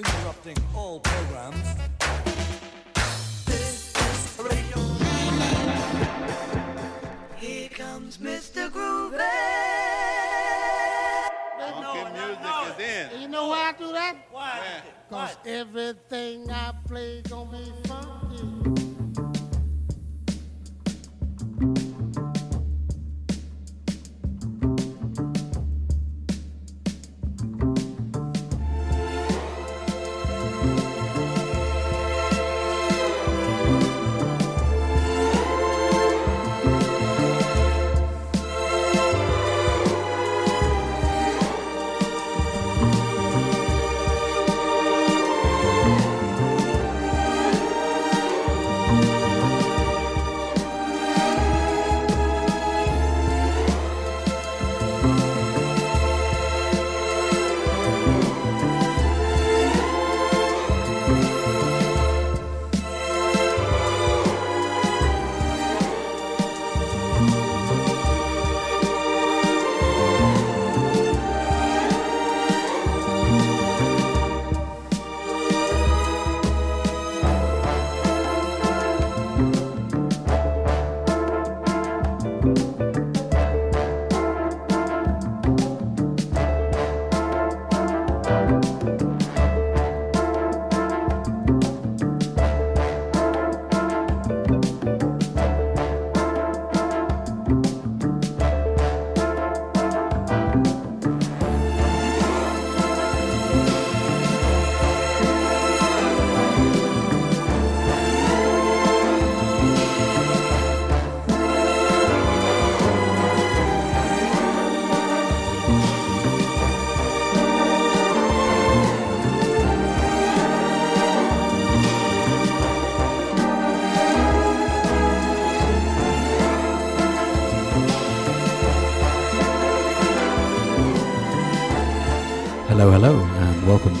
interrupting all programs. This is radio. Here comes Mr. Groovy. Funky music is in. You know why I do that? Why? Cause everything I play gonna be funky.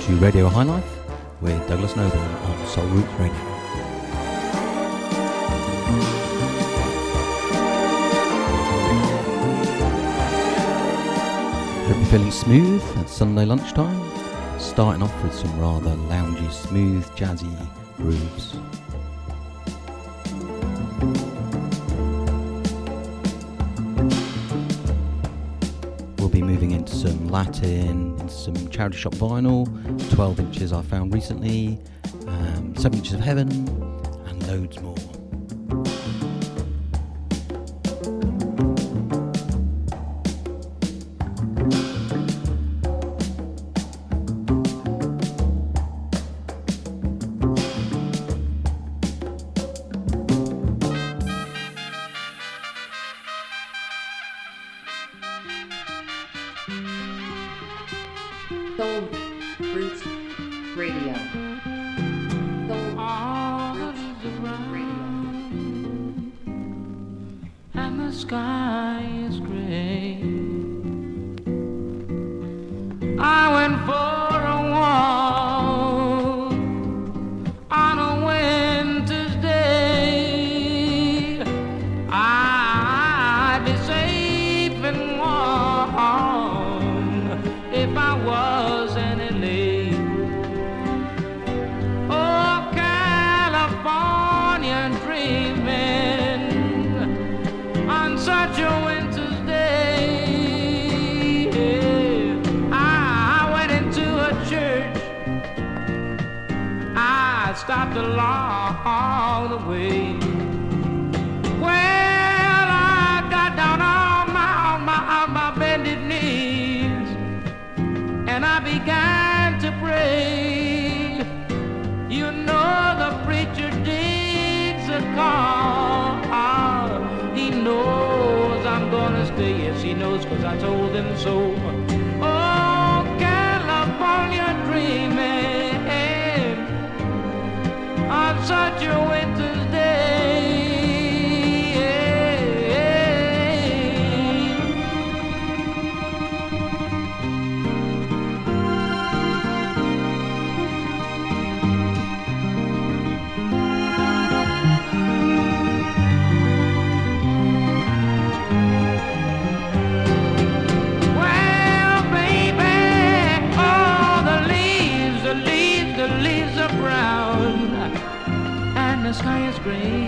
To Radio High Life with Douglas Noble on Soul Roots Radio. Hope you're feeling smooth at Sunday lunchtime. Starting off with some rather loungy, smooth, jazzy grooves. Charity shop vinyl, 12 inches I found recently, um, 7 inches of heaven, and loads more. Be safe cause I told him so. screen.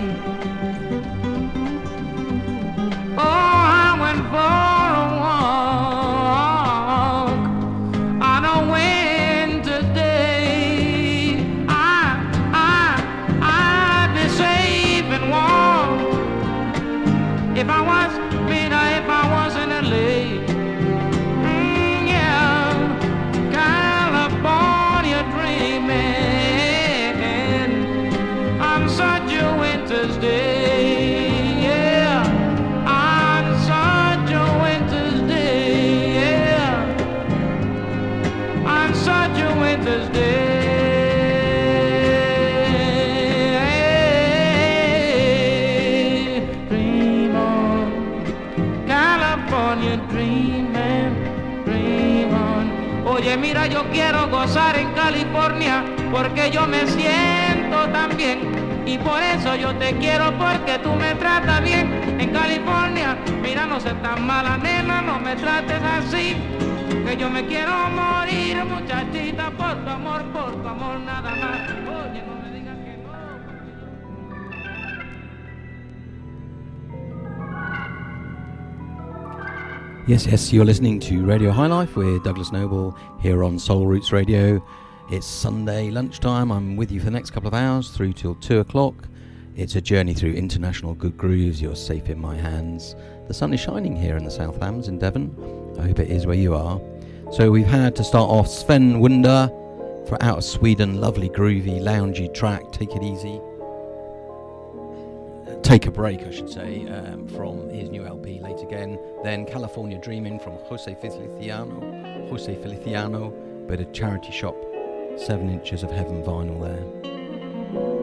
Porque yo me siento tan bien. Y por eso yo te quiero porque tú me tratas bien en California. Mira, no seas tan mala nena, no me trates así. Que yo me quiero morir, muchachita, por tu amor, por tu amor, nada más. Oye, no me digas que no. Yes, yes, you're listening to Radio High Life with Douglas Noble here on Soul Roots Radio. It's Sunday lunchtime. I'm with you for the next couple of hours through till 2 o'clock. It's a journey through international good grooves. You're safe in my hands. The sun is shining here in the Southlands in Devon. I hope it is where you are. So we've had to start off Sven Wunder for Out of Sweden. Lovely, groovy, loungy track. Take it easy. Take a break, I should say, um, from his new LP late again. Then California Dreaming from Jose Feliciano. Jose Feliciano, bit of charity shop, seven inches of heaven vinyl there.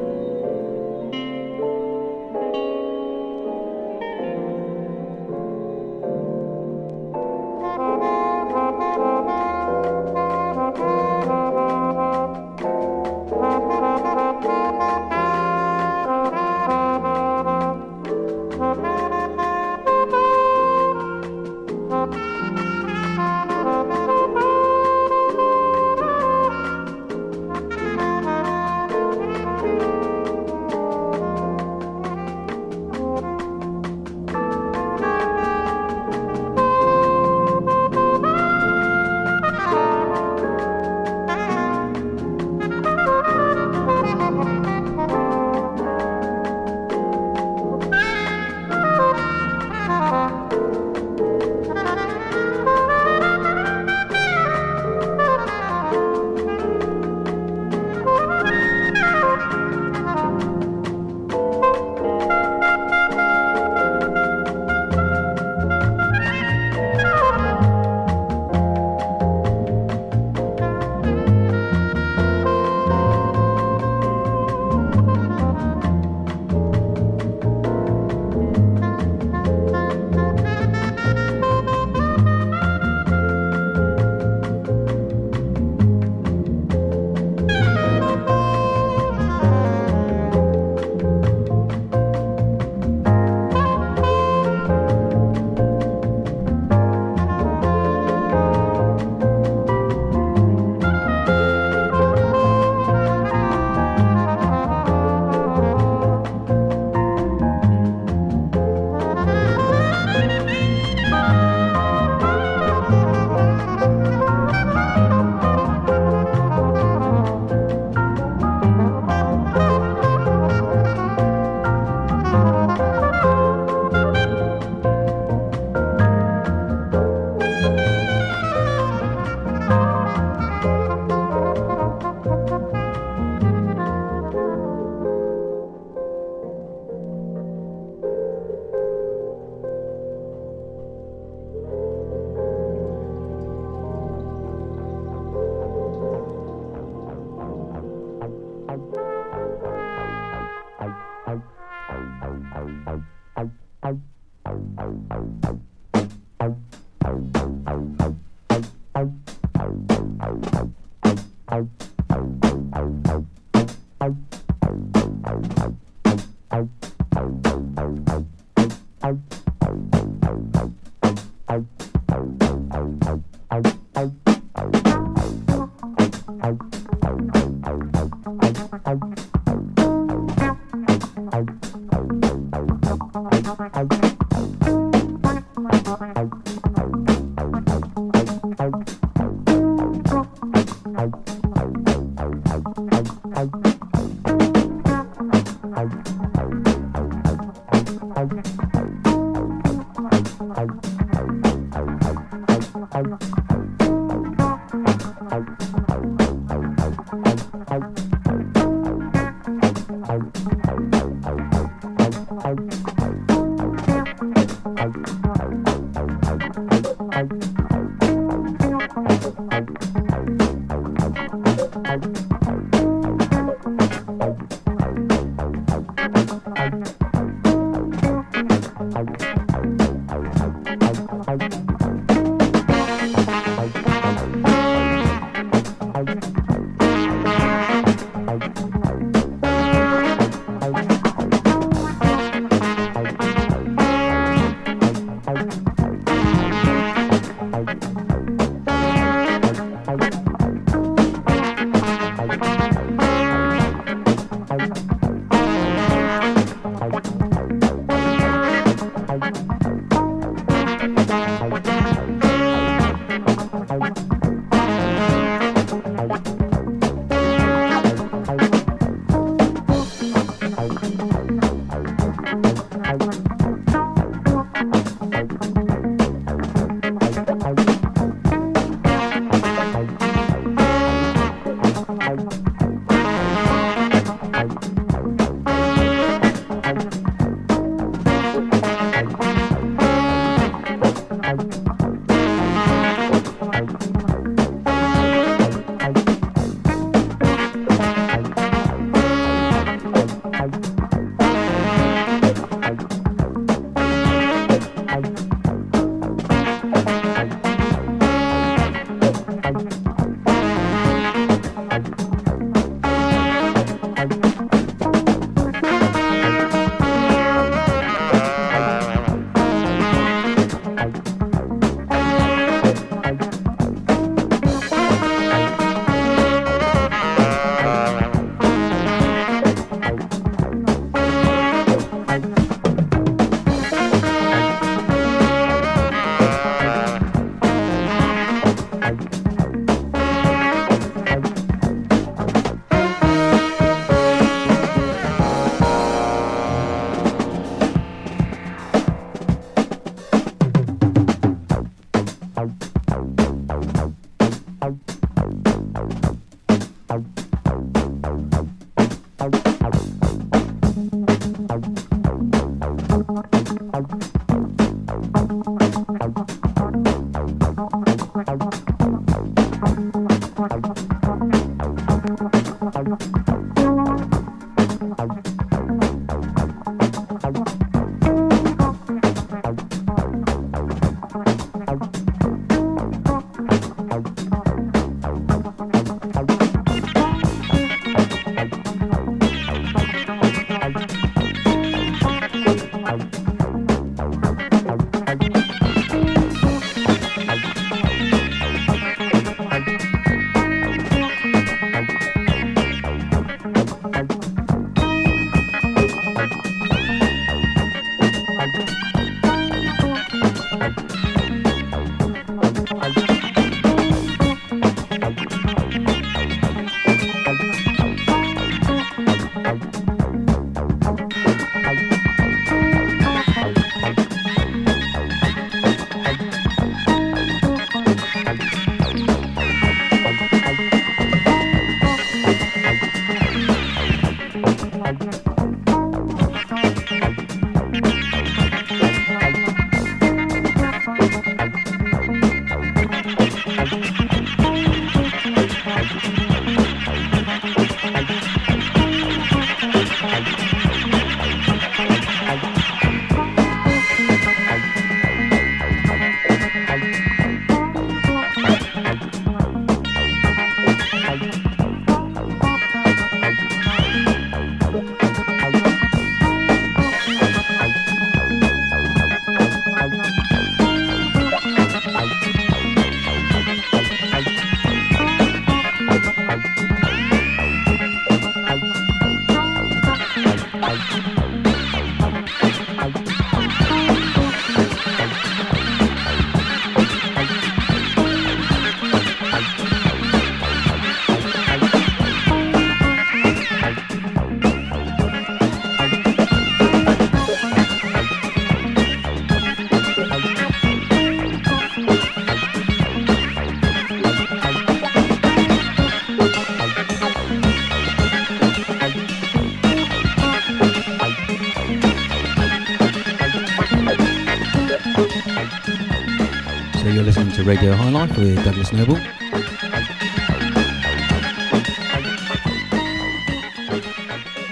High with Douglas Noble.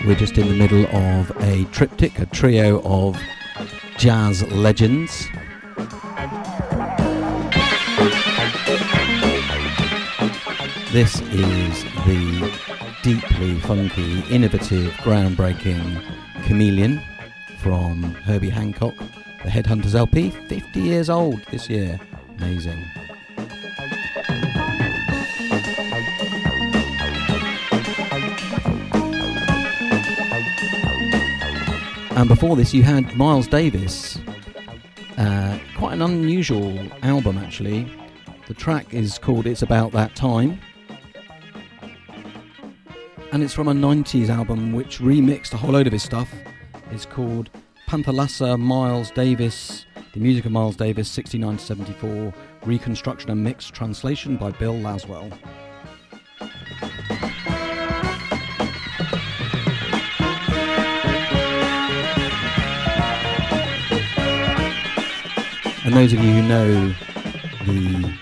We're just in the middle of a triptych, a trio of jazz legends. This is the deeply funky, innovative, groundbreaking Chameleon from Herbie Hancock, the Headhunters LP, 50 years old this year. Amazing. And before this, you had Miles Davis. Uh, quite an unusual album, actually. The track is called It's About That Time. And it's from a 90s album which remixed a whole load of his stuff. It's called Panthalassa Miles Davis, the music of Miles Davis, 69 to 74, reconstruction and mix, translation by Bill Laswell. And those of you who know the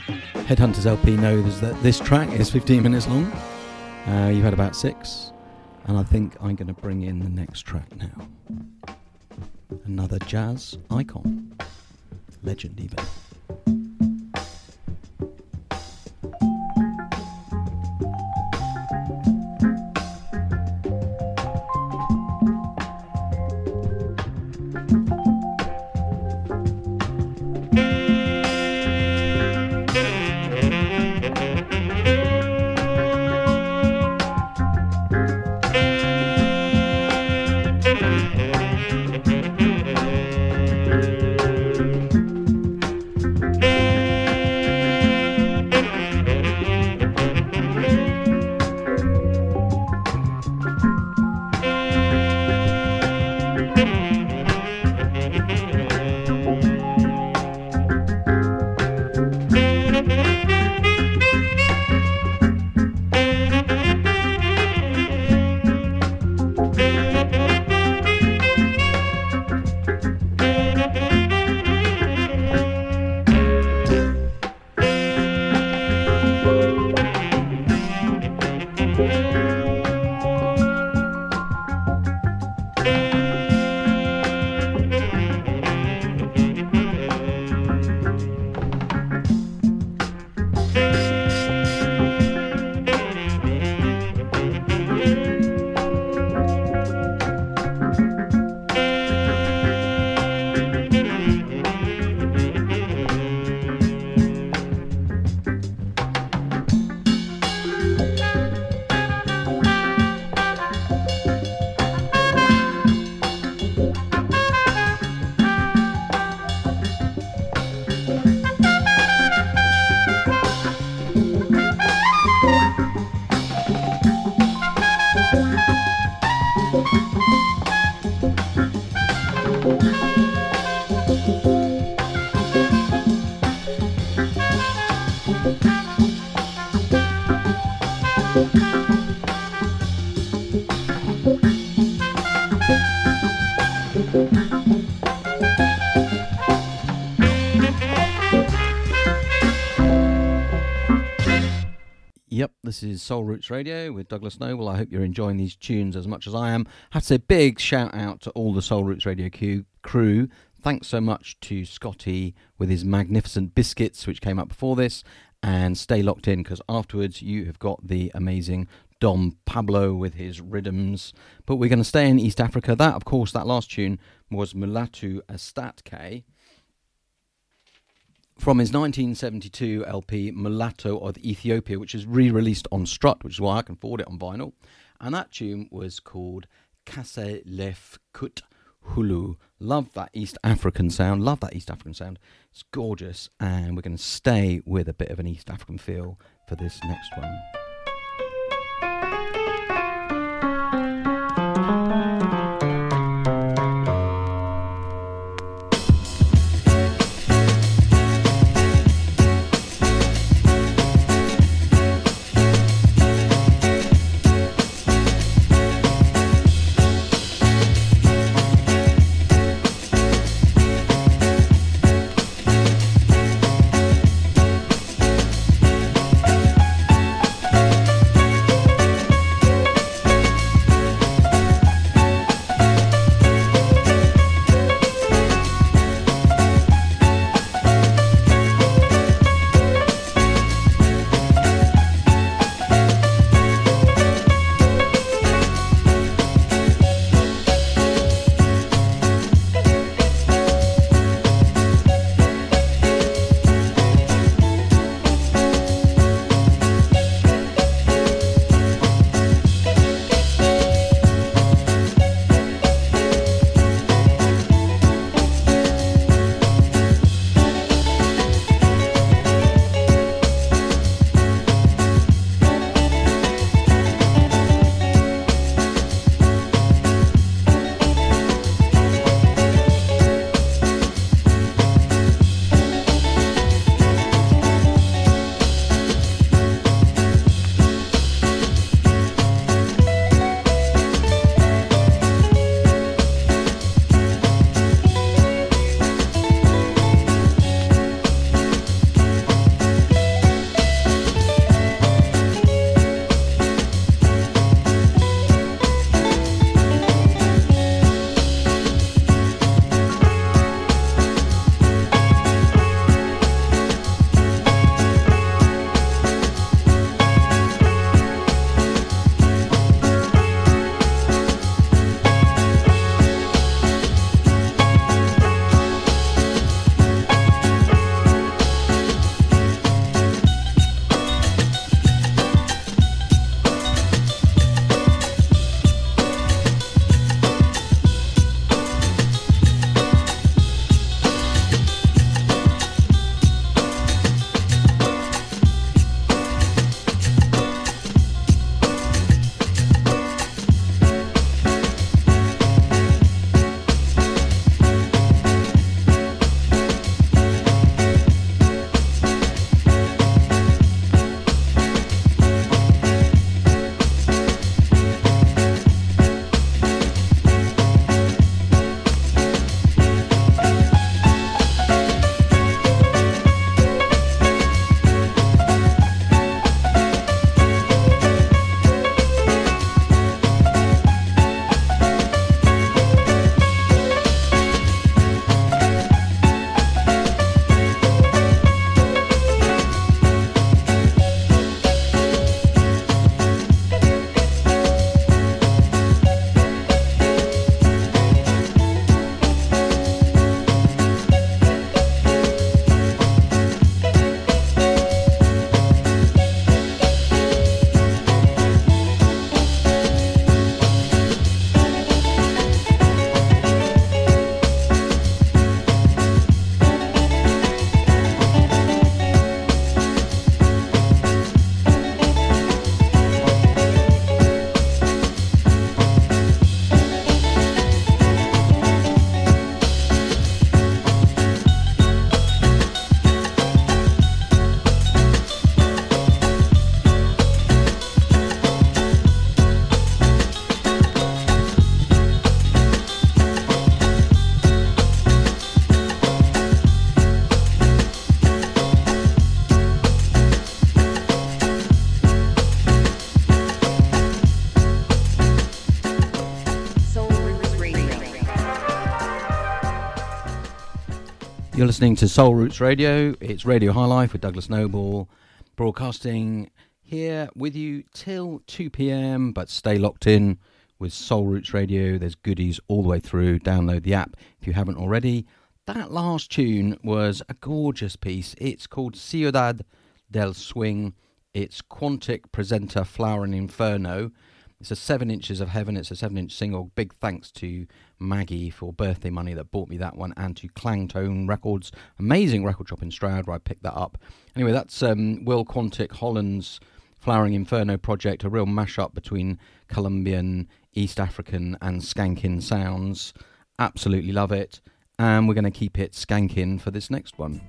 Headhunters LP know that this track is 15 minutes long. Uh, you've had about six, and I think I'm going to bring in the next track now. Another jazz icon, legend even. This is Soul Roots Radio with Douglas Noble. I hope you're enjoying these tunes as much as I am. I have to say big shout out to all the Soul Roots Radio crew. Thanks so much to Scotty with his magnificent biscuits, which came up before this. And stay locked in because afterwards you have got the amazing Dom Pablo with his rhythms. But we're going to stay in East Africa. That, of course, that last tune was Mulatu Astatke from his 1972 LP Mulatu of Ethiopia, which is re-released on Strut, which is why I can afford it on vinyl. And that tune was called Kase Lef Kut Hulu. Love that East African sound. Love that East African sound. It's gorgeous, and we're going to stay with a bit of an East African feel for this next one. You're listening to Soul Roots Radio. It's Radio High Life with Douglas Noble, broadcasting here with you till 2 p.m. But stay locked in with Soul Roots Radio. There's goodies all the way through. Download the app if you haven't already. That last tune was a gorgeous piece. It's called Ciudad del Swing. It's Quantic Presenta Flowering Inferno. It's a seven inches of heaven. It's a seven inch single. Big thanks to Maggie for birthday money that bought me that one, and to Clangtone Records, amazing record shop in Stroud where I picked that up. Anyway, that's um, Will Quantic Holland's Flowering Inferno project, a real mashup between Colombian, East African, and skanking sounds. Absolutely love it, and we're going to keep it skanking for this next one.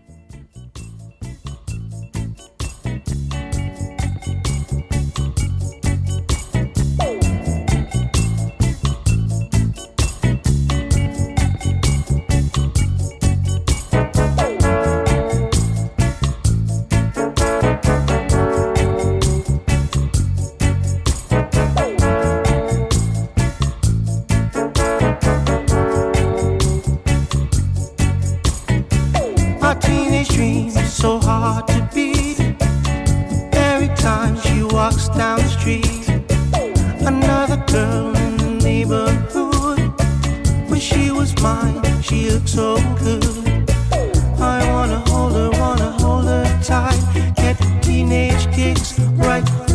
mine. She looks so good. I wanna hold her, wanna hold her tight. Get teenage kicks right.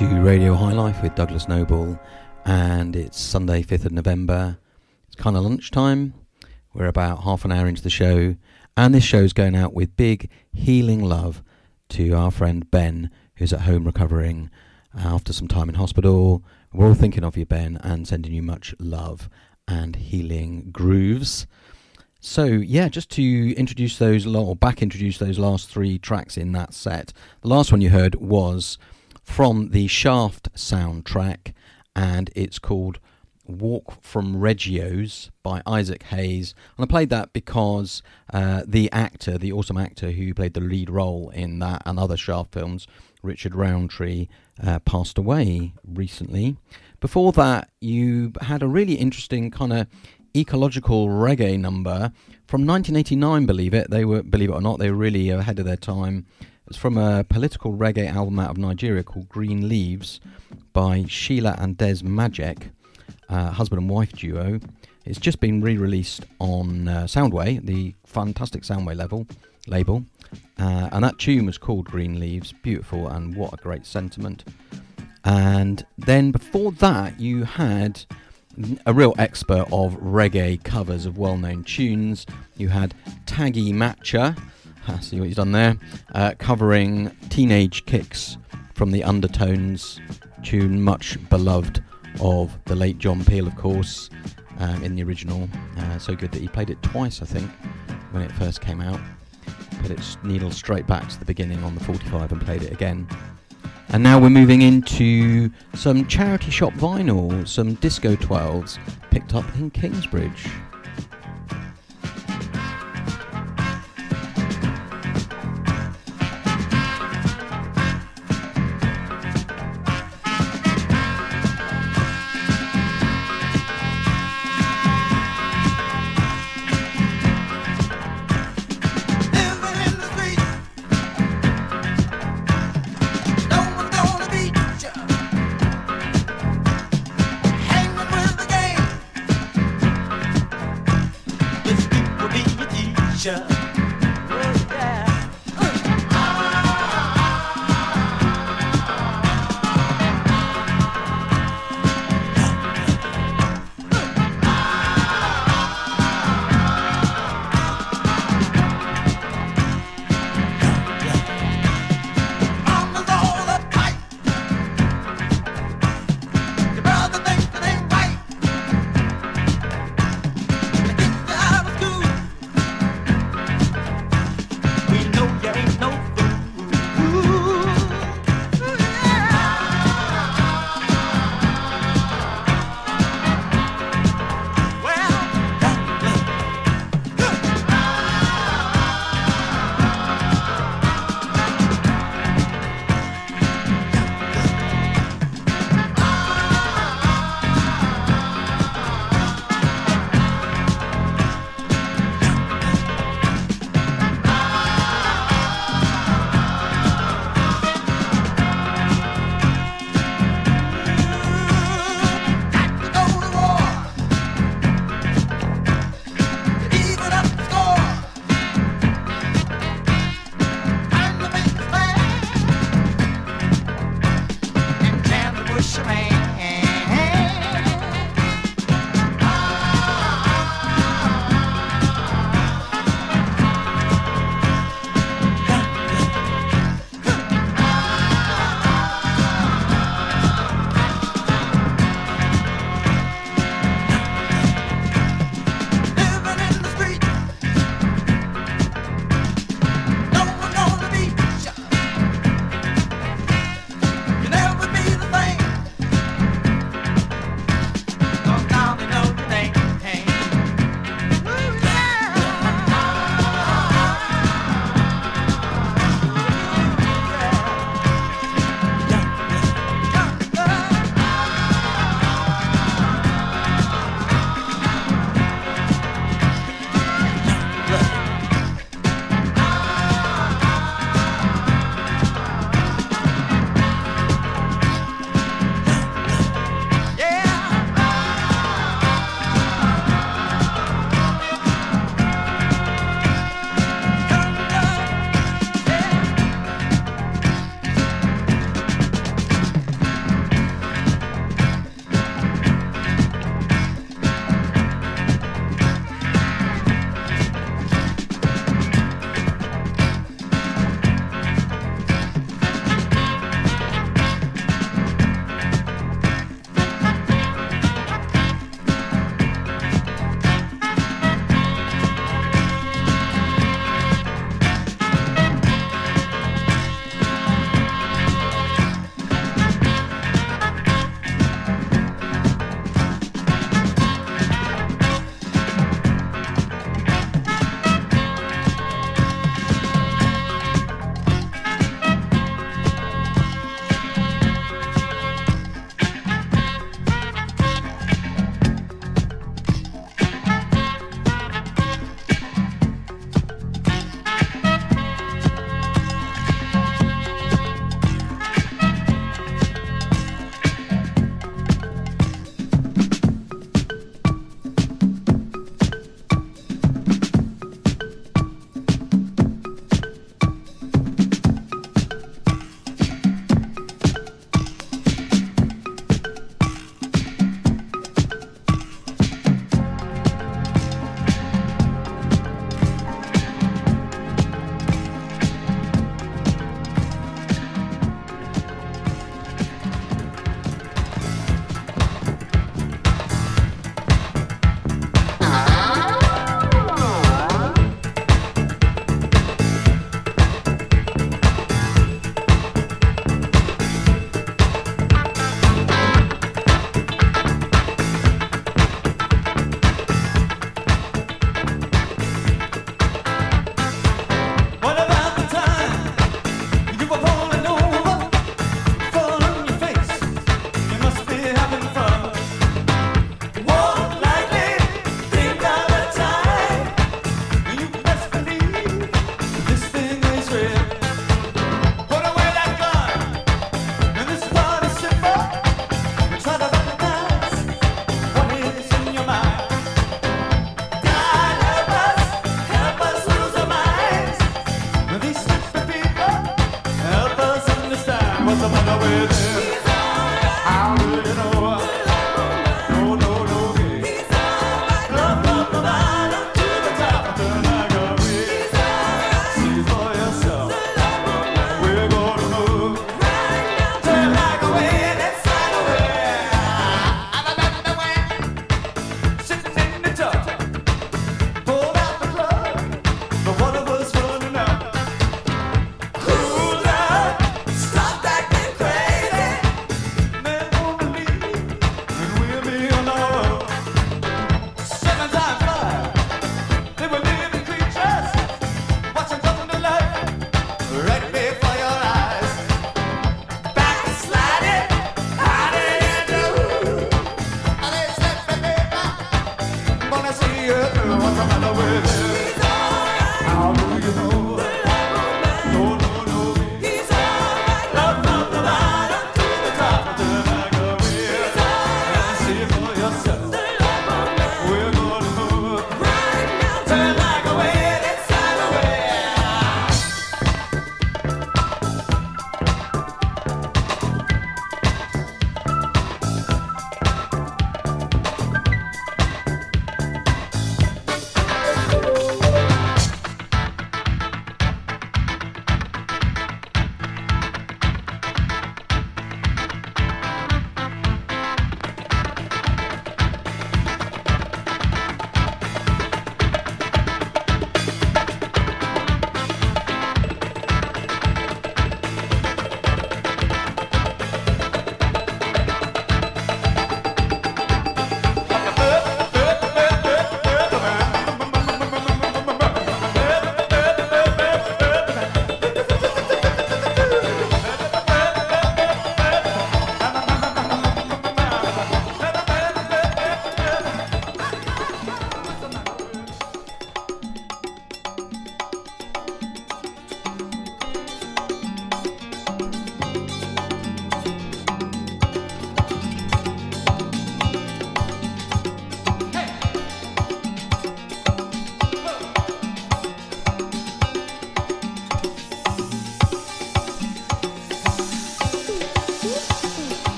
To Radio High Life with Douglas Noble, and it's Sunday, 5th of November. It's kind of lunchtime. We're about half an hour into the show, and this show's going out with big healing love to our friend Ben, who's at home recovering after some time in hospital. We're all thinking of you, Ben, and sending you much love and healing grooves. So yeah, just to introduce those, or back introduce those last three tracks in that set. The last one you heard was from the Shaft soundtrack, and it's called Walk from Regio's by Isaac Hayes. And I played that because uh, the actor, the awesome actor who played the lead role in that and other Shaft films, Richard Roundtree, uh, passed away recently. Before that, you had a really interesting kind of ecological reggae number from 1989. Believe it, they were believe it or not, they were really ahead of their time. It's from a political reggae album out of Nigeria called Green Leaves by Sheila and Des Majek, uh, husband and wife duo. It's just been re-released on uh, Soundway, the fantastic Soundway level label, uh, and that tune was called Green Leaves. Beautiful, and what a great sentiment. And then before that, you had a real expert of reggae covers of well-known tunes. You had Taggy Matcher see what he's done there. Uh, covering Teenage Kicks from the Undertones tune, much beloved of the late John Peel, of course, um, in the original. Uh, so good that he played it twice, I think, when it first came out. Put its needle straight back to the beginning on the 45 and played it again. And now we're moving into some charity shop vinyl, some Disco 12s picked up in Kingsbridge.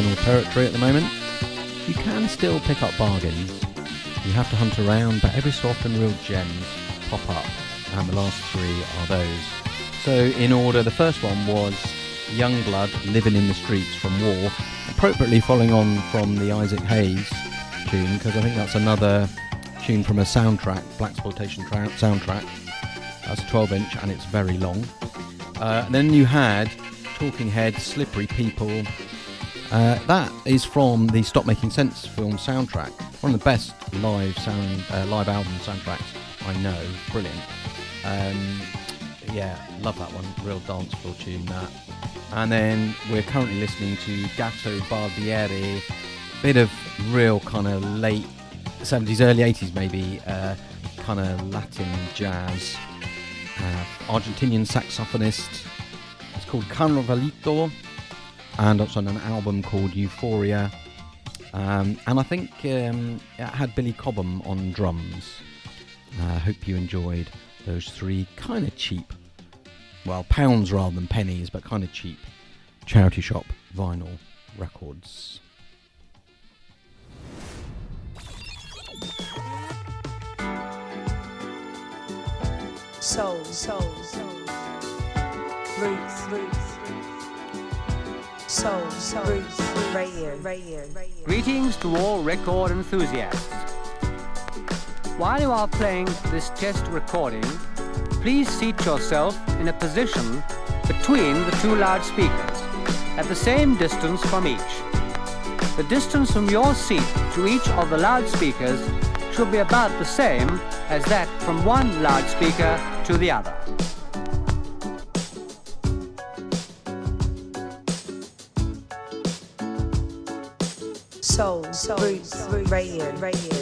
Vinyl territory at the moment. You can still pick up bargains. You have to hunt around, but every so often real gems pop up, and the last three are those. So in order, the first one was Youngblood, Living in the Streets from War, appropriately following on from the Isaac Hayes tune, because I think that's another tune from a soundtrack, Blaxploitation tra- soundtrack. That's a 12 inch and it's very long. Uh, then you had Talking Heads, Slippery People. Uh, that is from the Stop Making Sense film soundtrack. One of the best live sound, uh, live album soundtracks I know. Brilliant. Um, yeah, love that one. Real dance floor tune that. And then we're currently listening to Gato Barbieri. Bit of real kind of late 70s, early 80s maybe, uh, kind of Latin jazz. Uh, Argentinian saxophonist. It's called Carnavalito, and it's on an album called Euphoria. Um, and I think um, it had Billy Cobham on drums. I uh, hope you enjoyed those three kind of cheap, well, pounds rather than pennies, but kind of cheap charity shop vinyl records. soul, soul, soul, roots, roots, soul, soul, radio, radio. Greetings to all record enthusiasts. While you are playing this test recording, please seat yourself in a position between the two loudspeakers, at the same distance from each. The distance from your seat to each of the loudspeakers should be about the same as that from one loudspeaker to the other. Soul, soul, roots, roots, radio, radio,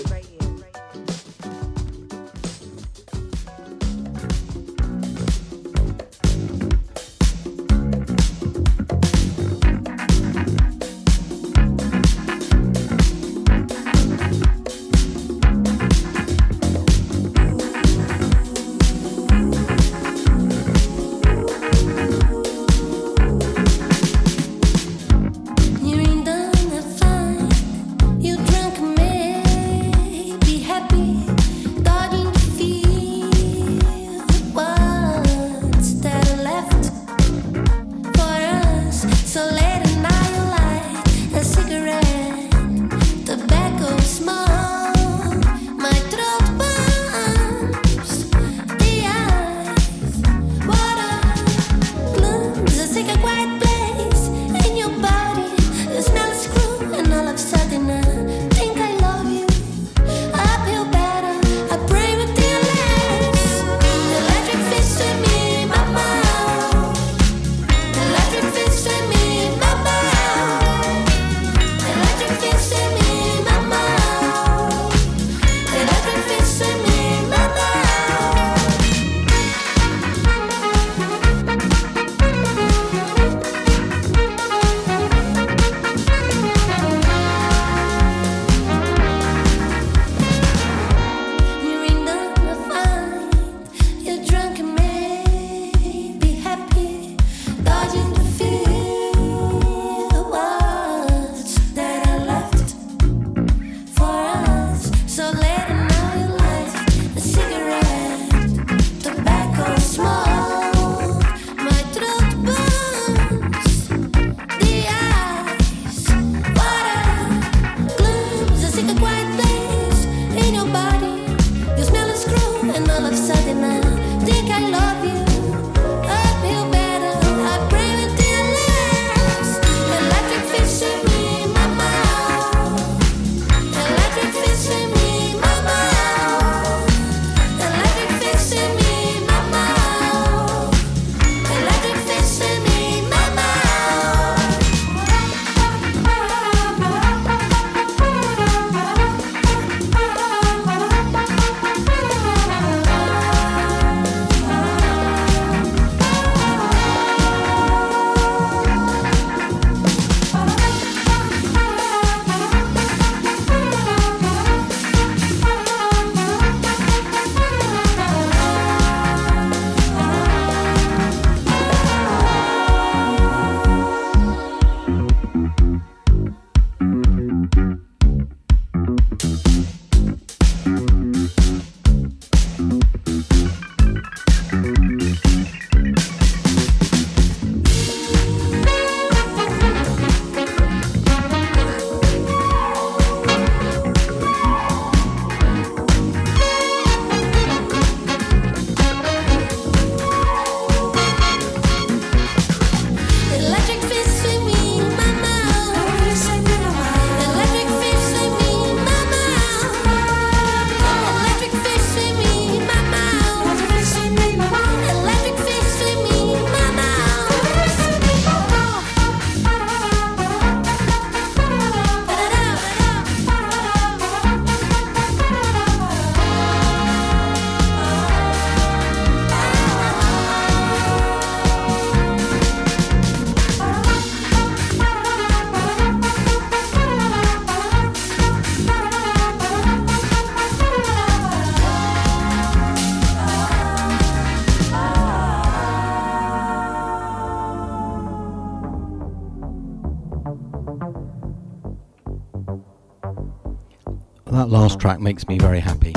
track makes me very happy.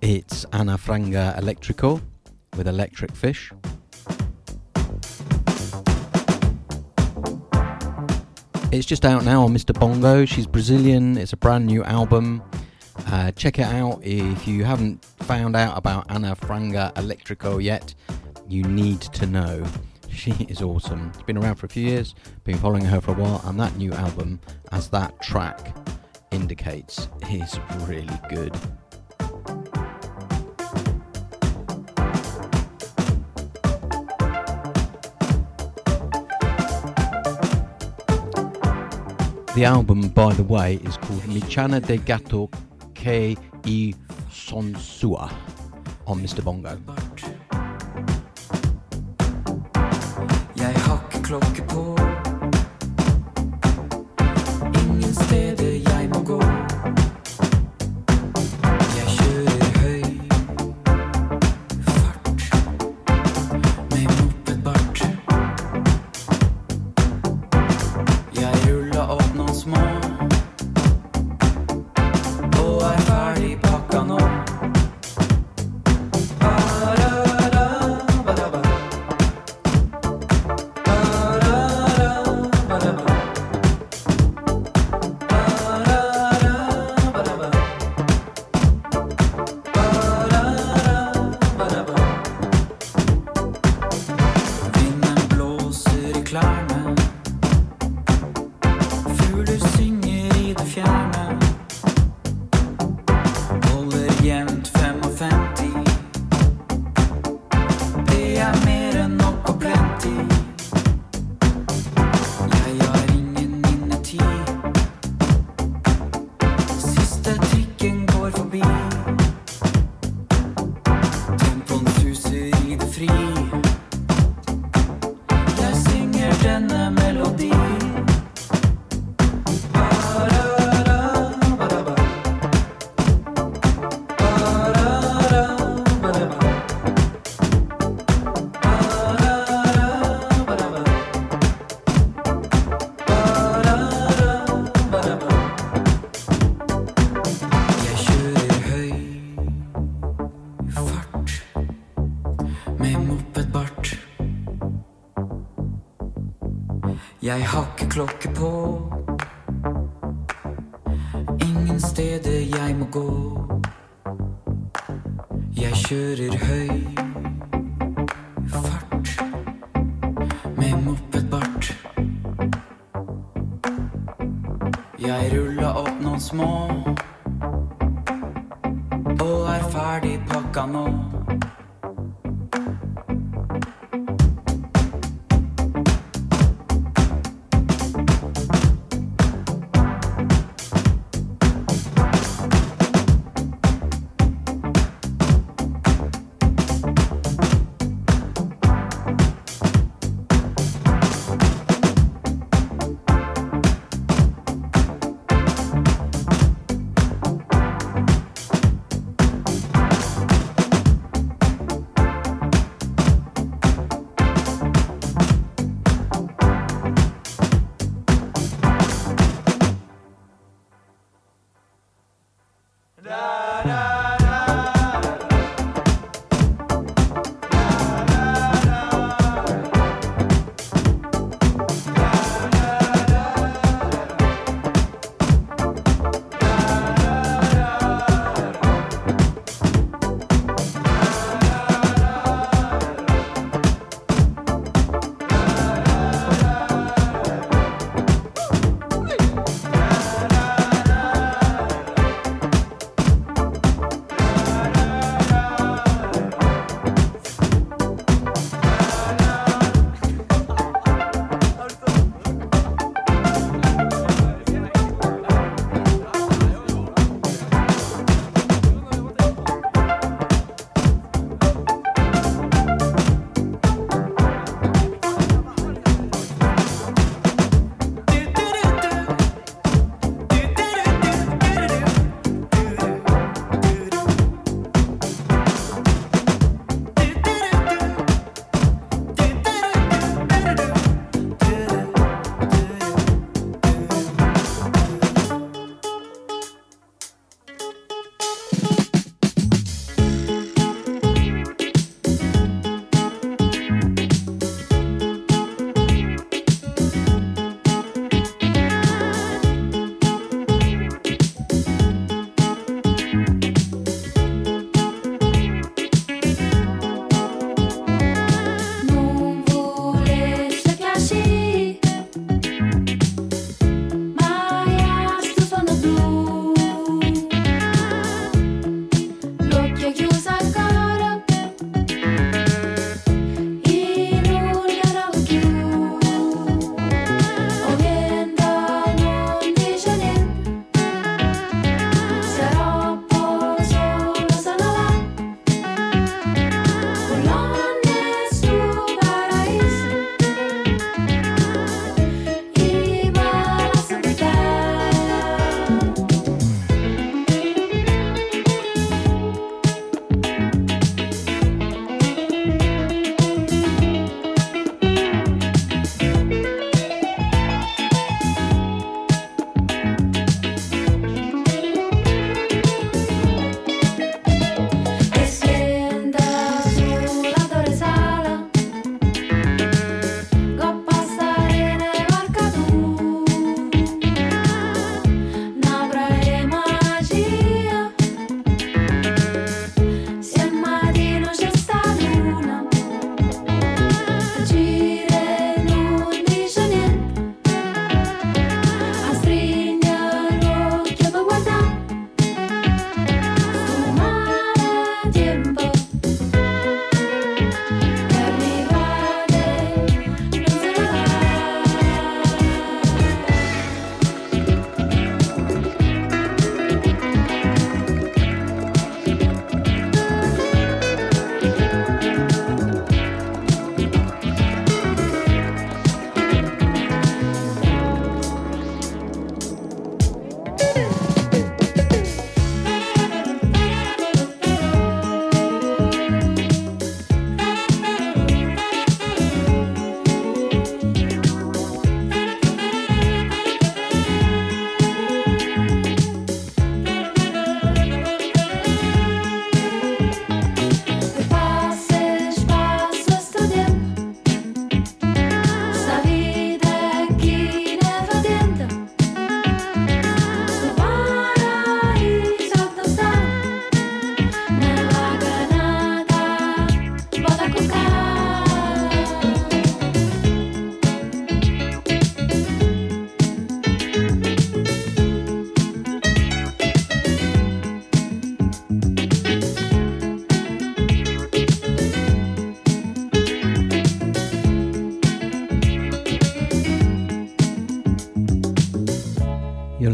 It's Ana Frango Electrico with Electric Fish. It's just out now on Mr. Bongo. She's Brazilian. It's a brand new album. Uh, check it out if you haven't found out about Ana Frango Electrico yet. You need to know. She is awesome. It's been around for a few years, been following her for a while, and that new album, has that track indicates, is really good. The album, by the way, is called Michana de Gato K E Sonsua on Mr. Bongo. Jeg har ikke klokke på.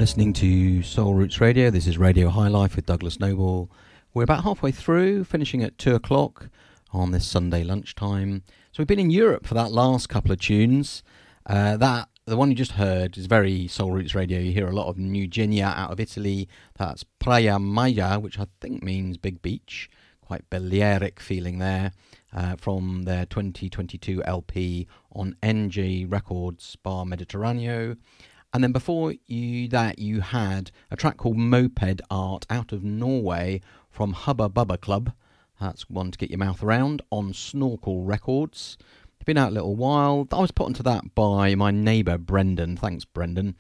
Listening to Soul Roots Radio. This is Radio High Life with Douglas Noble. We're about halfway through, finishing at two o'clock on this Sunday lunchtime. So we've been in Europe for that last couple of tunes. Uh, that the one you just heard is very Soul Roots Radio. You hear a lot of Nu Genea out of Italy. That's Praia Maya, which I think means big beach. Quite Balearic feeling there. Uh, from their 2022 LP on NG Records Bar Mediterraneo. And then before you that, you had a track called Moped Art out of Norway from Hubbabubbaklub. That's one to get your mouth around on Snorkel Records. It's been out a little while. I was put onto that by my neighbour Brendan. Thanks, Brendan.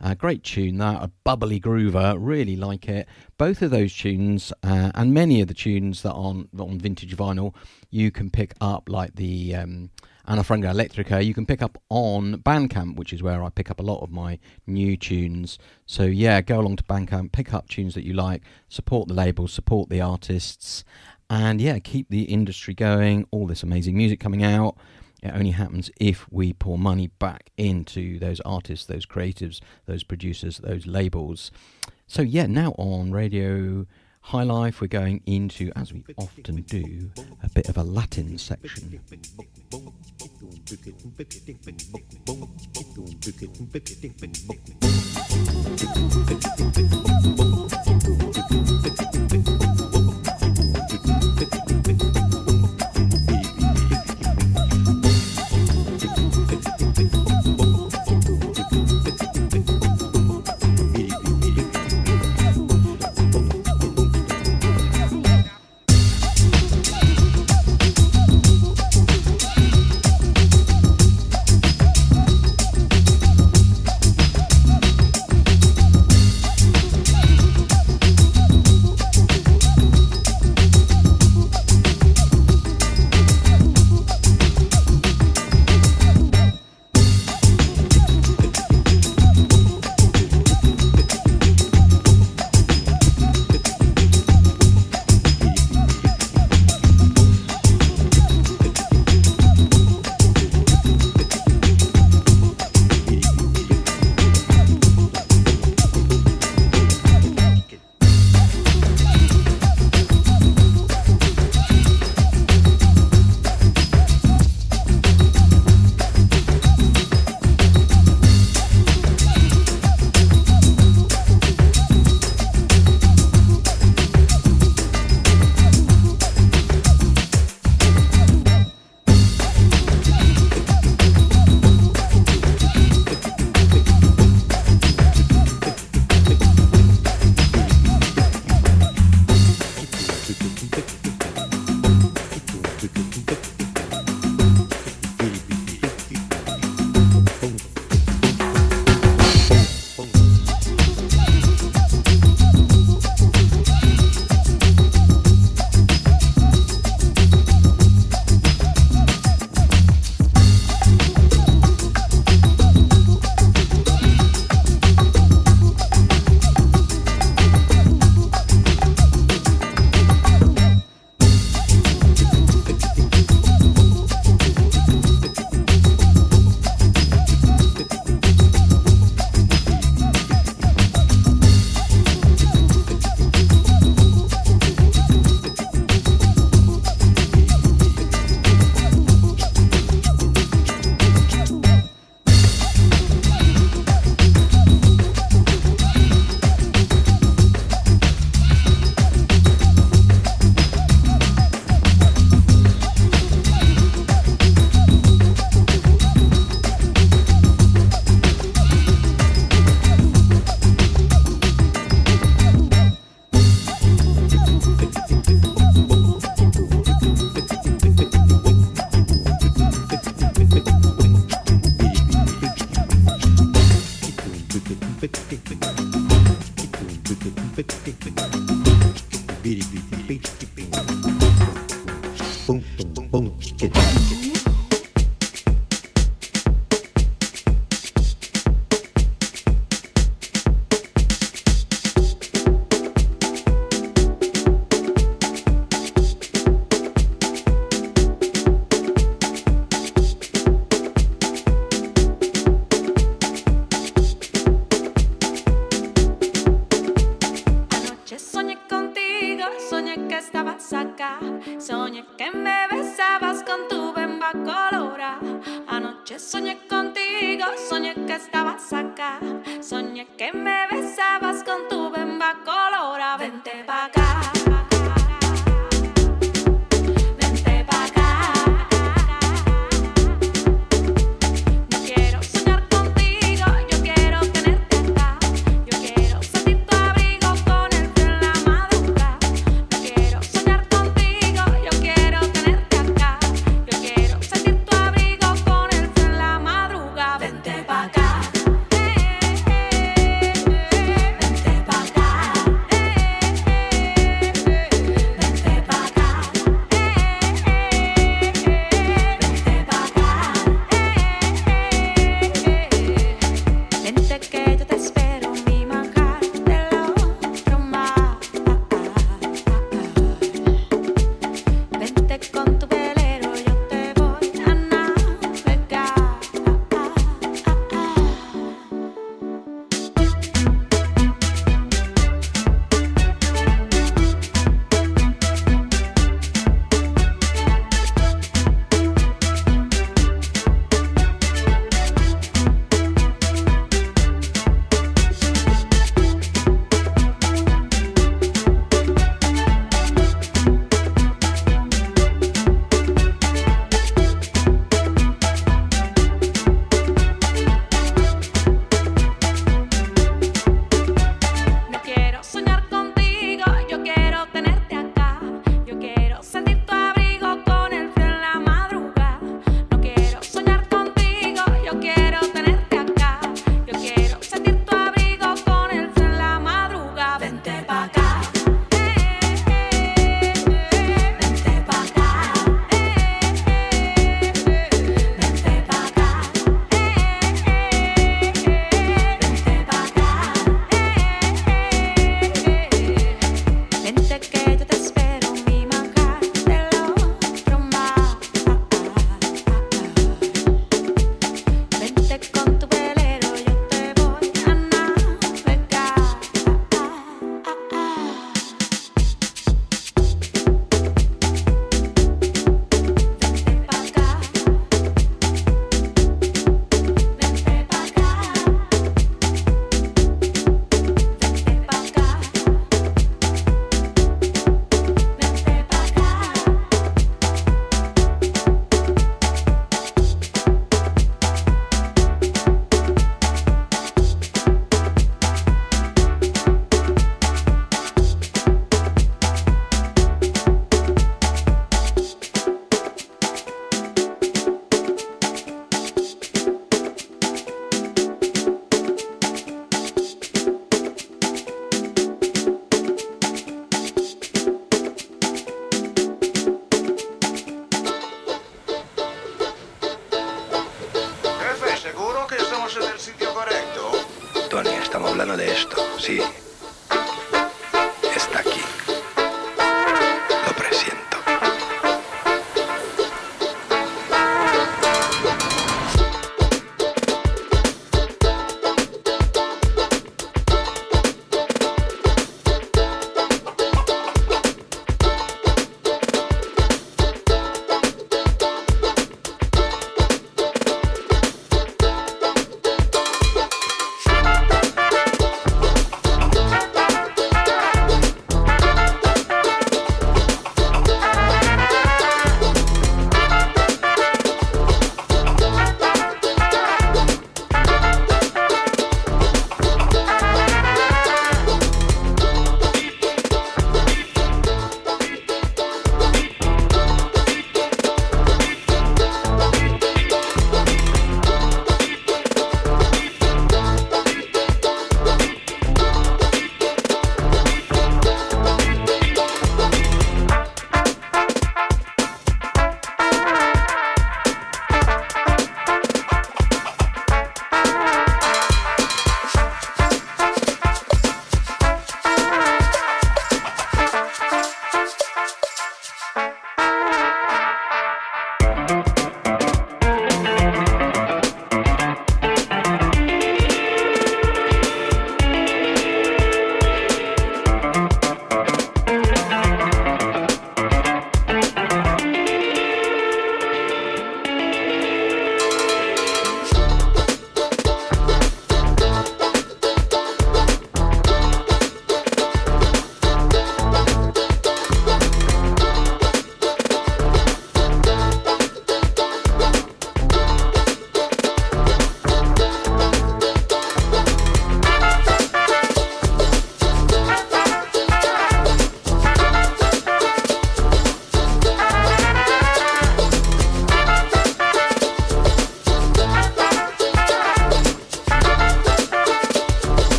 Uh, great tune that, a bubbly groover, really like it. Both of those tunes uh, and many of the tunes that are on, on vintage vinyl, you can pick up, like the um, Ana Frango Elétrico, you can pick up on Bandcamp, which is where I pick up a lot of my new tunes. So yeah, go along to Bandcamp, pick up tunes that you like, support the labels, support the artists, and yeah, keep the industry going. All this amazing music coming out. It only happens if we pour money back into those artists, those creatives, those producers, those labels. So, yeah, now on Radio High Life, we're going into, as we often do, a bit of a Latin section.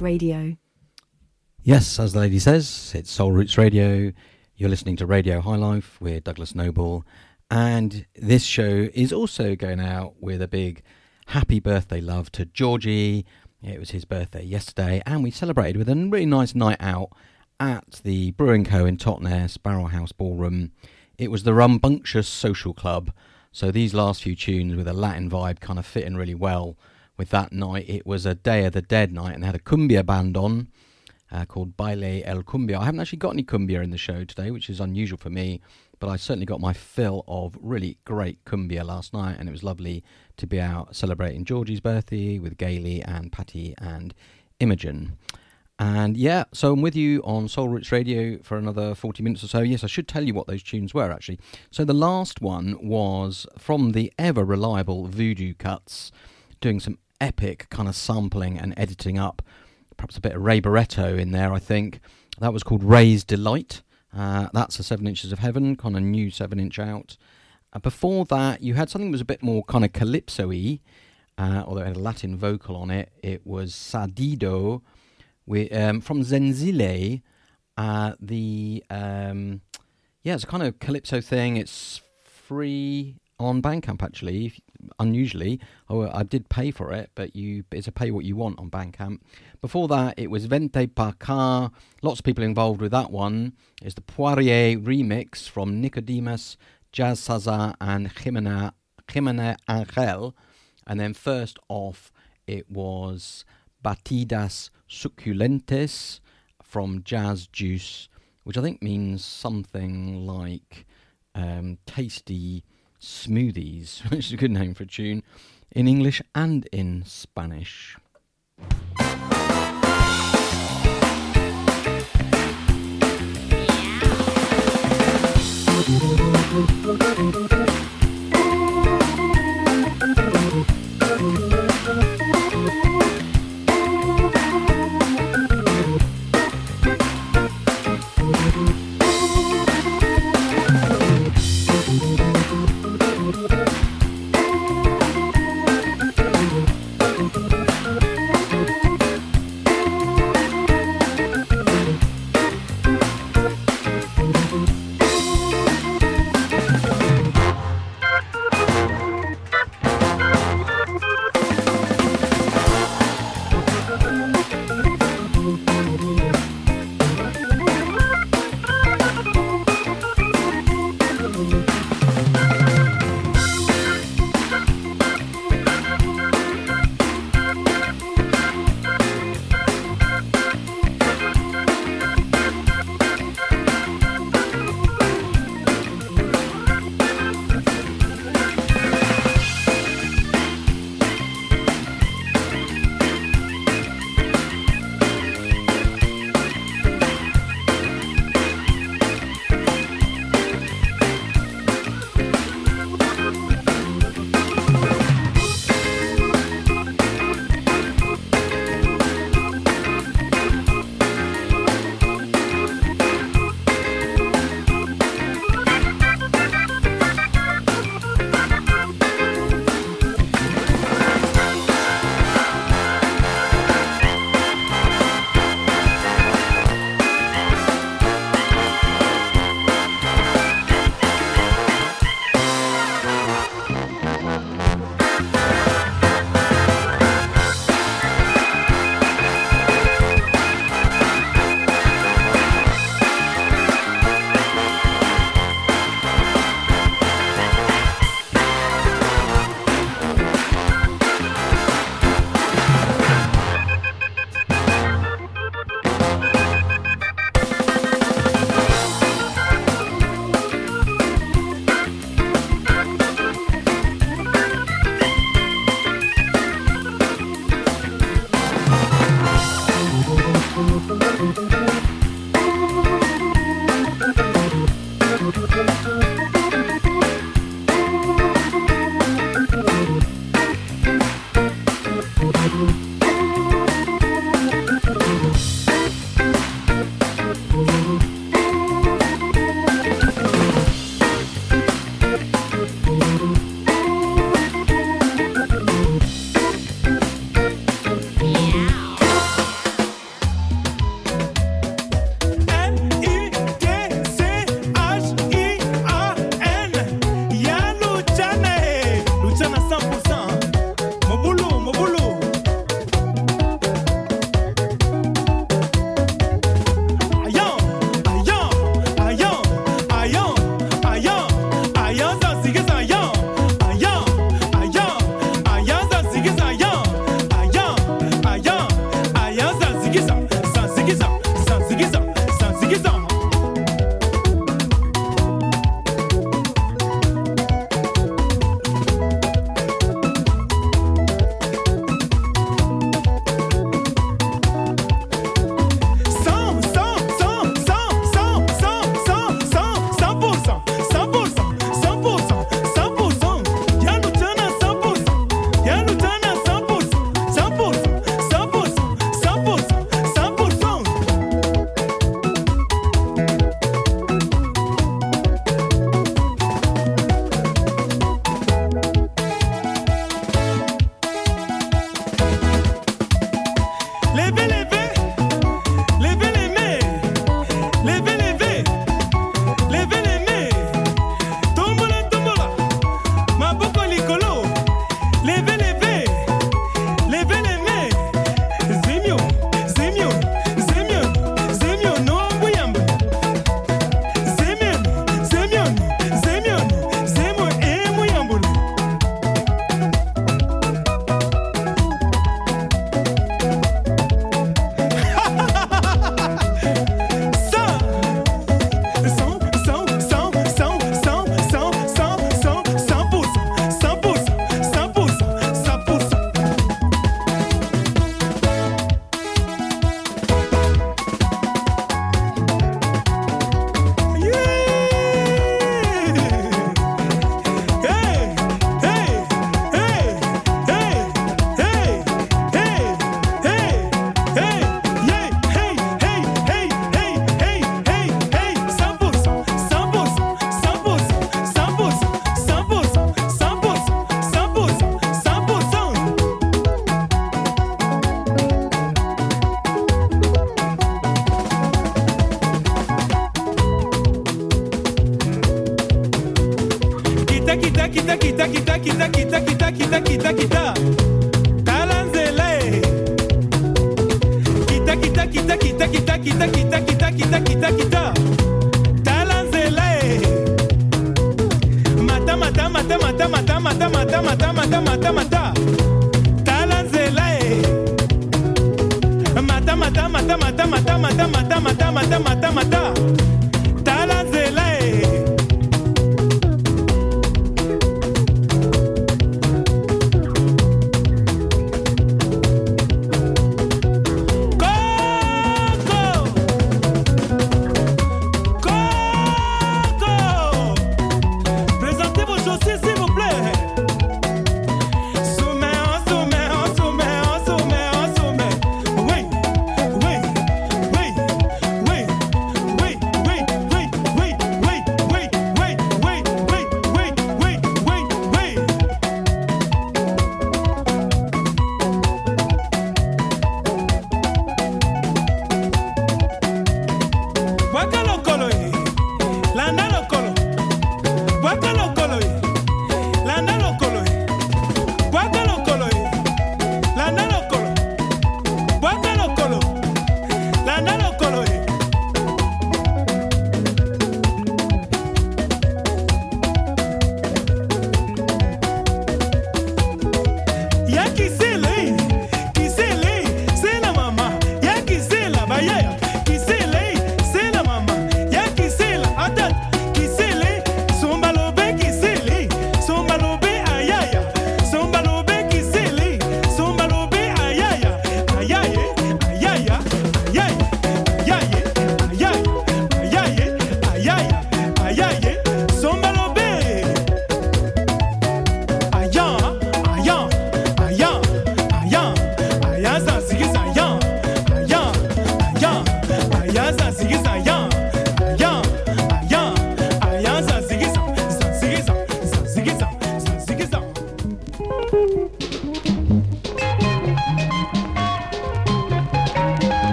Radio. Yes, as the lady says, it's Soul Roots Radio. You're listening to Radio High Life with Douglas Noble. And this show is also going out with a big happy birthday love to Georgie. It was his birthday yesterday, and we celebrated with a really nice night out at the Brewing Co. in Totnes, Barrel House Ballroom. It was the Rumbunctious Social Club. So these last few tunes with a Latin vibe kind of fit in really well with that night. It was a Day of the Dead night, and they had a cumbia band on uh, called Baile El Cumbia. I haven't actually got any cumbia in the show today, which is unusual for me, but I certainly got my fill of really great cumbia last night, and it was lovely to be out celebrating Georgie's birthday with Gailey and Patty and Imogen. And yeah, so I'm with you on Soul Roots Radio for another 40 minutes or so. Yes, I should tell you what those tunes were actually. So the last one was from the ever reliable Voodoo Cuts, doing some epic kind of sampling and editing up. Perhaps a bit of Ray Barretto in there, I think. That was called Ray's Delight. Uh, that's a 7 Inches of Heaven, kind of new 7 inch out. Uh, before that, you had something that was a bit more kind of calypso y, uh, although it had a Latin vocal on it. It was Sadido we um, from Zenzile. Uh, the um, yeah, it's a kind of calypso thing. It's free on Bandcamp actually. If, unusually, oh, I did pay for it, but you it's a pay what you want on Bandcamp. Before that, it was Vente Pa Ca. Lots of people involved with that one. It's the Poirier remix from Nicodemus, Jazz Saza, and Jimena, Jimena Angel. And then first off, it was Batidas Succulentes from Jazz Juice, which I think means something like um, tasty Smoothies, which is a good name for a tune, in English and in Spanish. Yeah.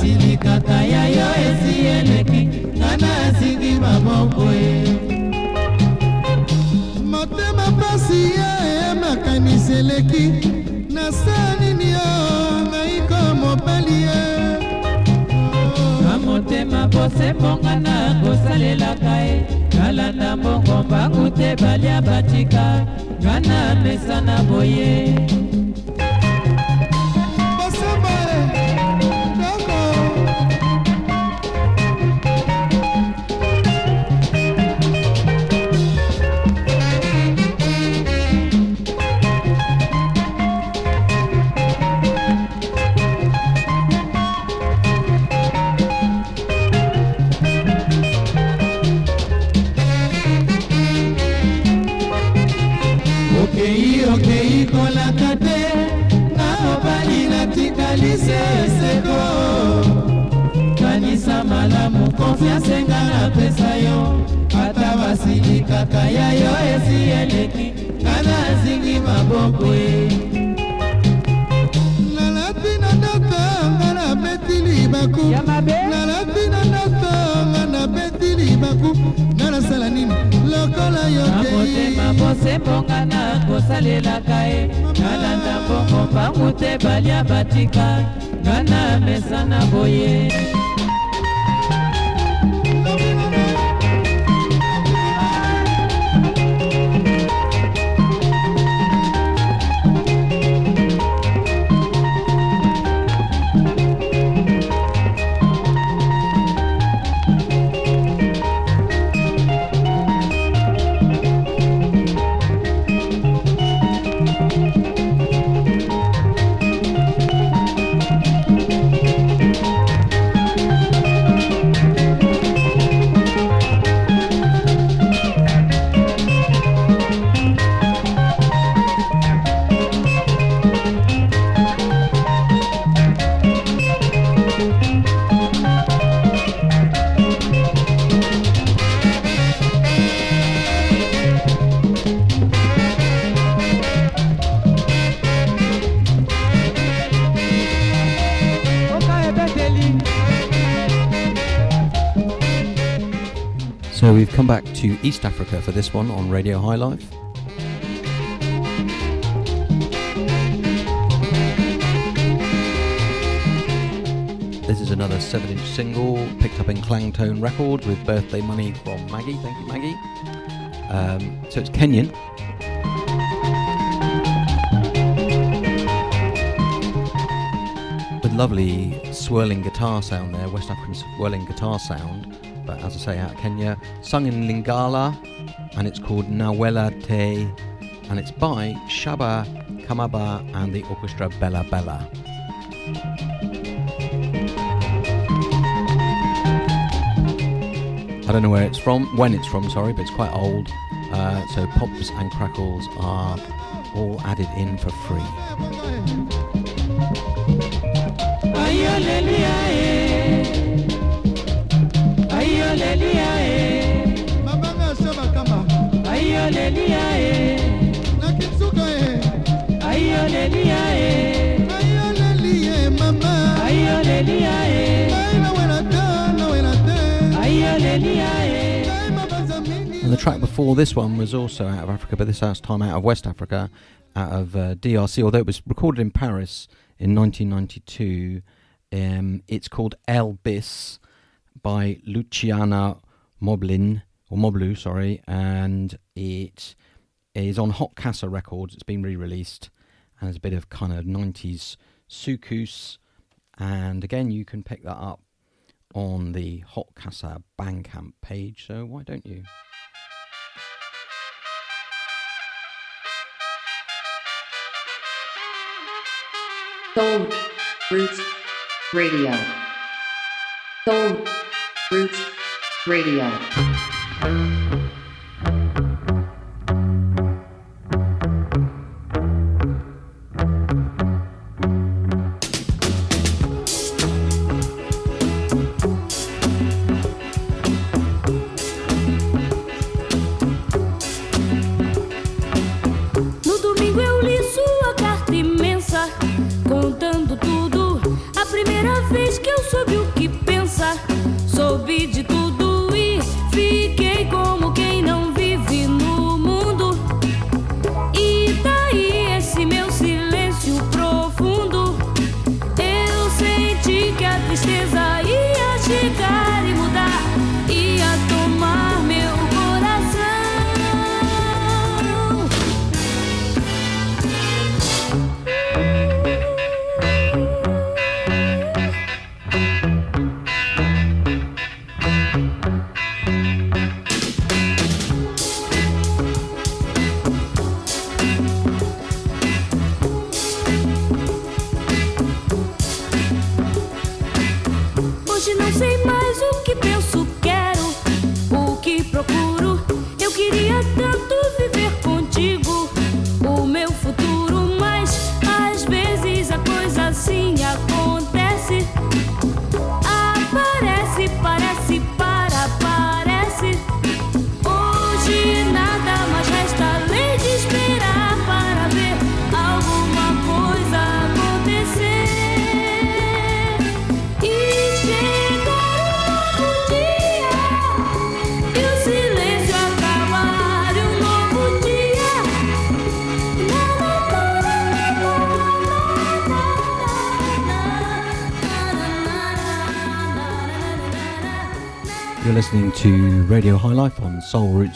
silikaka ya yo esi eleki nga na asingi maboko ye motema mpasi ye makanisi eleki nasala nini yo ngaiko mobali ye. Motema posembonga na kosalelaka ye kalanda mbongo mbangu te balia batika nga na mesa na boye. kaya yo esi eleki kana azingi mabokwe lalapi na ndako nga na betili baku lalapi na ndako nga na betili baku nga nasala nini? Lokola yokeyimotema posembonga na kosalelaka ye nalanda mbongo mbangu te balia batika. Nga na mesa na boye. East Africa for this one on Radio High Life. This is another 7 inch single picked up in Clangtone Records with birthday money from Maggie. Thank you, Maggie. Um, so it's Kenyan. With lovely swirling guitar sound there, West African swirling guitar sound. But as I say, out of Kenya, sung in Lingala, and it's called Nawela Te, and it's by Shaba Kamaba and the orchestra Bella Bella. I don't know where it's from, when it's from, sorry, but it's quite old. Uh, so pops and crackles are all added in for free. Before this one was also out of Africa, but this last time out of West Africa, out of uh, DRC, although it was recorded in Paris in 1992. Um, it's called El Bis by Luciana Moblin, or Moblu, sorry, and it is on Hot Casa Records. It's been re released, and there's a bit of kind of 90s soukous. And again, you can pick that up on the Hot Casa Bandcamp page, so why don't you? Soul Roots Radio. Soul Roots Radio.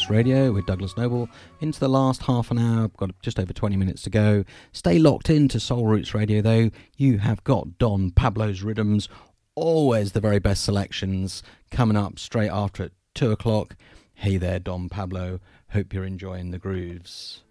Radio with Douglas Noble. Into the last half an hour, I've got just over 20 minutes to go. Stay locked into Soul Roots Radio though. You have got Don Pablo's Rhythms, always the very best selections, coming up straight after at 2 o'clock. Hey there, Don Pablo. Hope you're enjoying the grooves.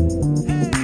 Hey.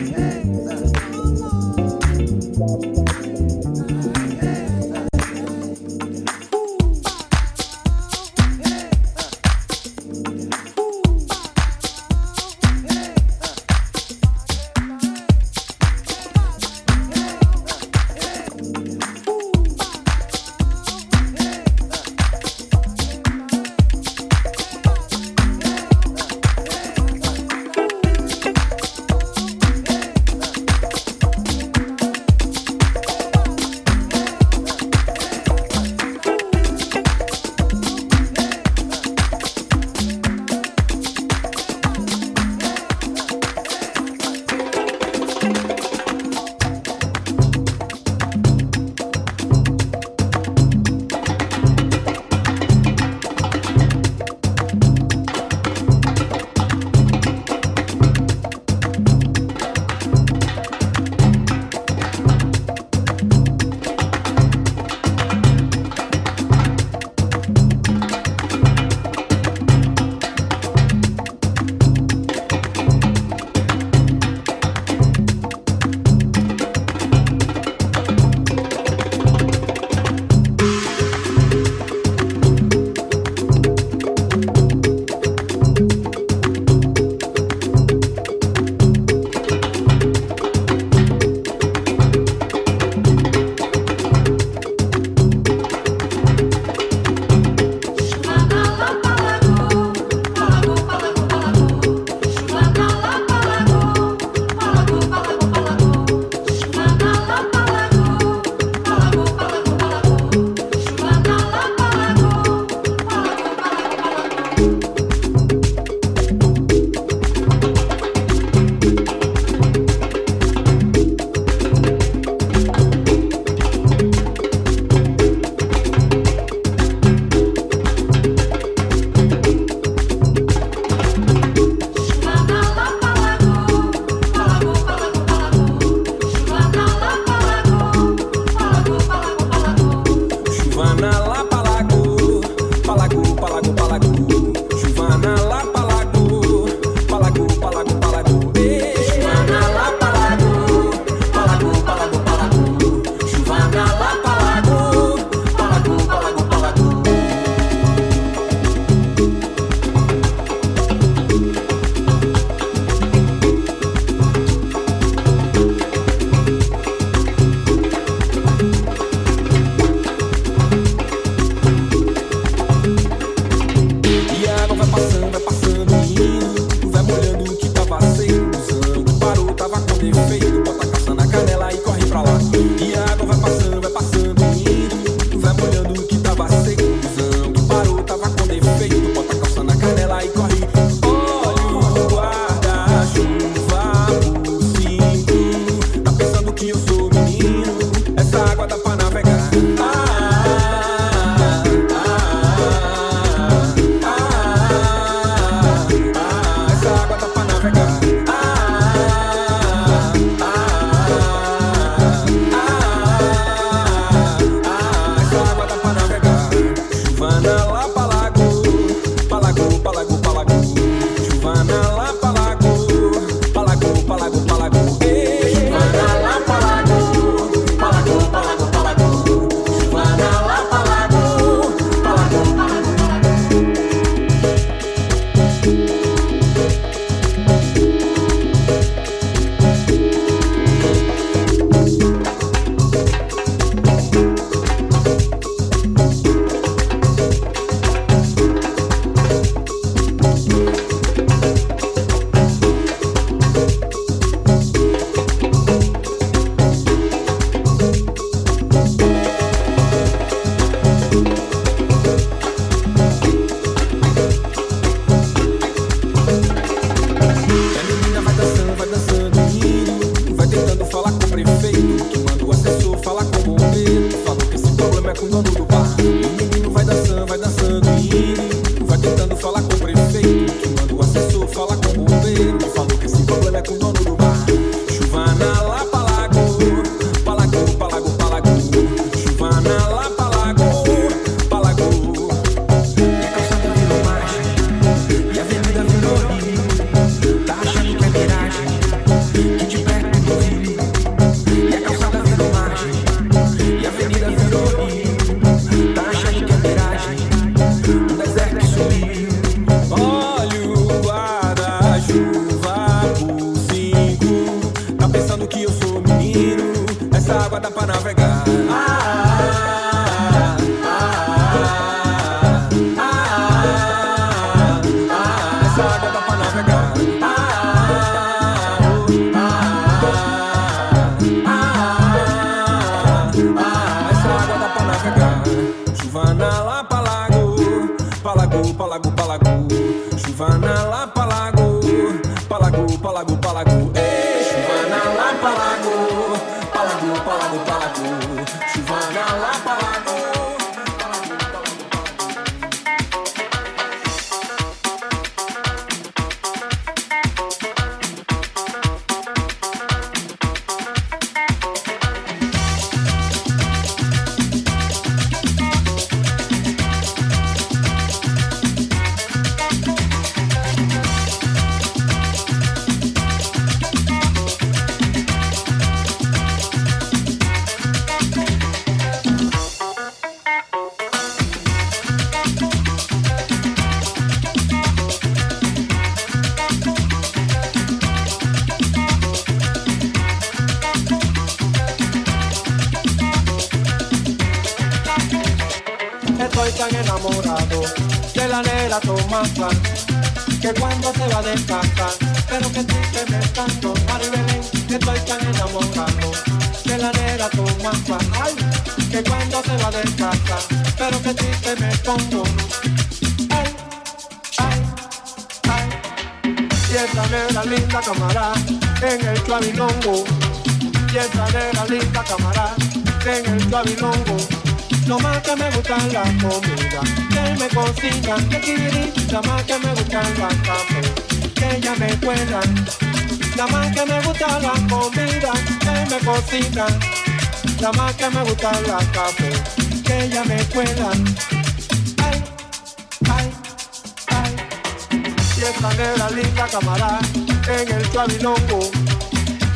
En el chavilongo.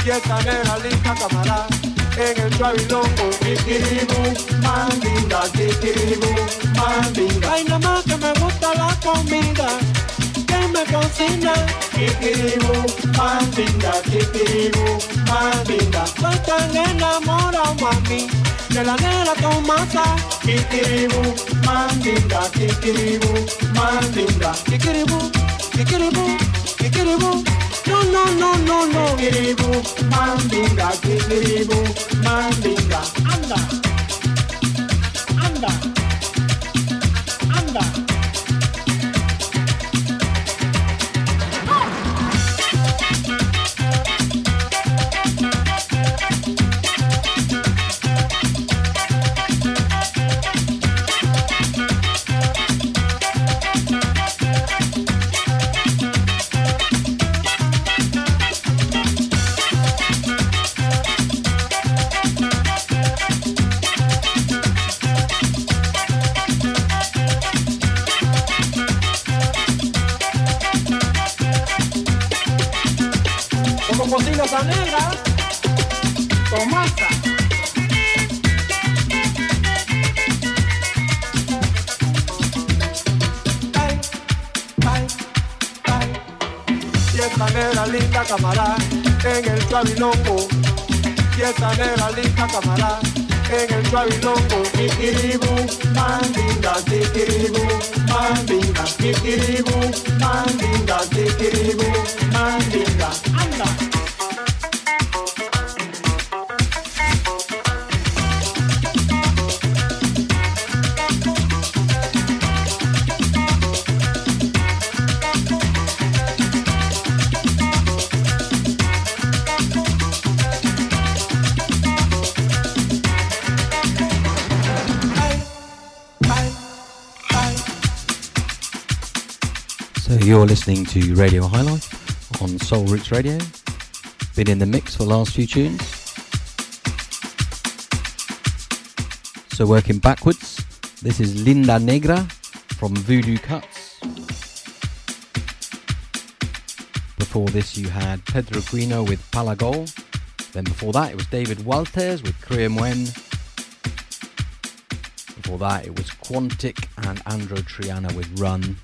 Y esa negra linda camarada en el chavilongo. Kikiribu, mandinga, kikiribu, mandinga. Ay, nada más que me gusta la comida, que me cocina. Kikiribu, mandinga, kikiribu, mandinga. Estoy tan enamorado, mami, de la negra Tomasa. Kikiribu, mandinga, kikiribu, mandinga. Kikiribu, kikiribu, kikiribu. No, no, no, no, no. Mandinga, mandinga. Anda, anda, to Radio High Life on Soul Roots Radio. Been in the mix for the last few tunes. So working backwards, this is Linda Negra from Voodoo Cuts. Before this you had Pedro Guino with Palagol. Then before that it was David Walters with Creamwen. Before that it was Quantic and Andreya Triana with Run.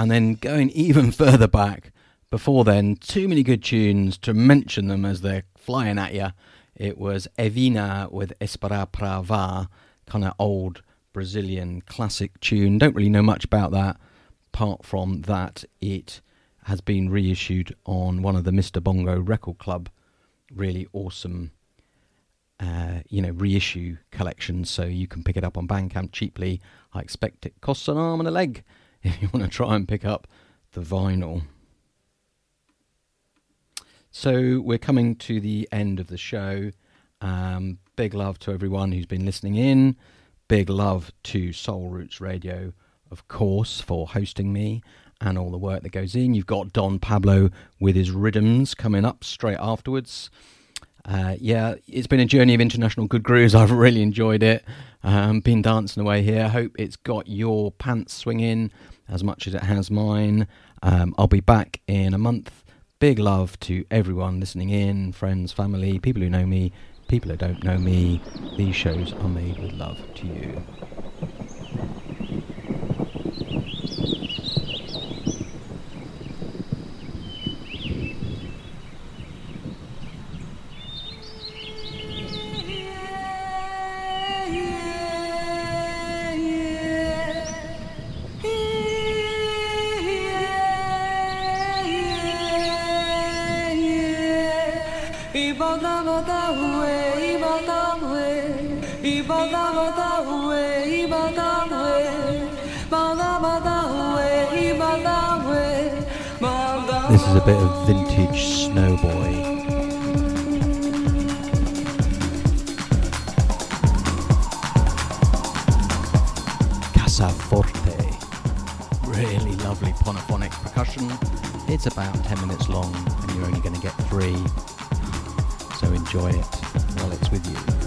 And then going even further back, before then, too many good tunes to mention them as they're flying at you. It was Evinha with Esperar Pra Ver, kind of old Brazilian classic tune. Don't really know much about that, apart from that it has been reissued on one of the Mr. Bongo Record Club really awesome uh, you know, reissue collections, so you can pick it up on Bandcamp cheaply. I expect it costs an arm and a leg if you want to try and pick up the vinyl. So we're coming to the end of the show. Um, big love to everyone who's been listening in. Big love to Soul Roots Radio, of course, for hosting me and all the work that goes in. You've got Don Pablo with his rhythms coming up straight afterwards. Uh, yeah, it's been a journey of international good grooves. I've really enjoyed it. Um, been dancing away here. Hope it's got your pants swinging as much as it has mine. Um, I'll be back in a month. Big love to everyone listening in, friends, family, people who know me, people who don't know me. These shows are made with love to you. A bit of vintage Snowboy. Casa Forte. Really lovely polyphonic percussion. It's about 10 minutes long and you're only going to get three. So enjoy it while it's with you.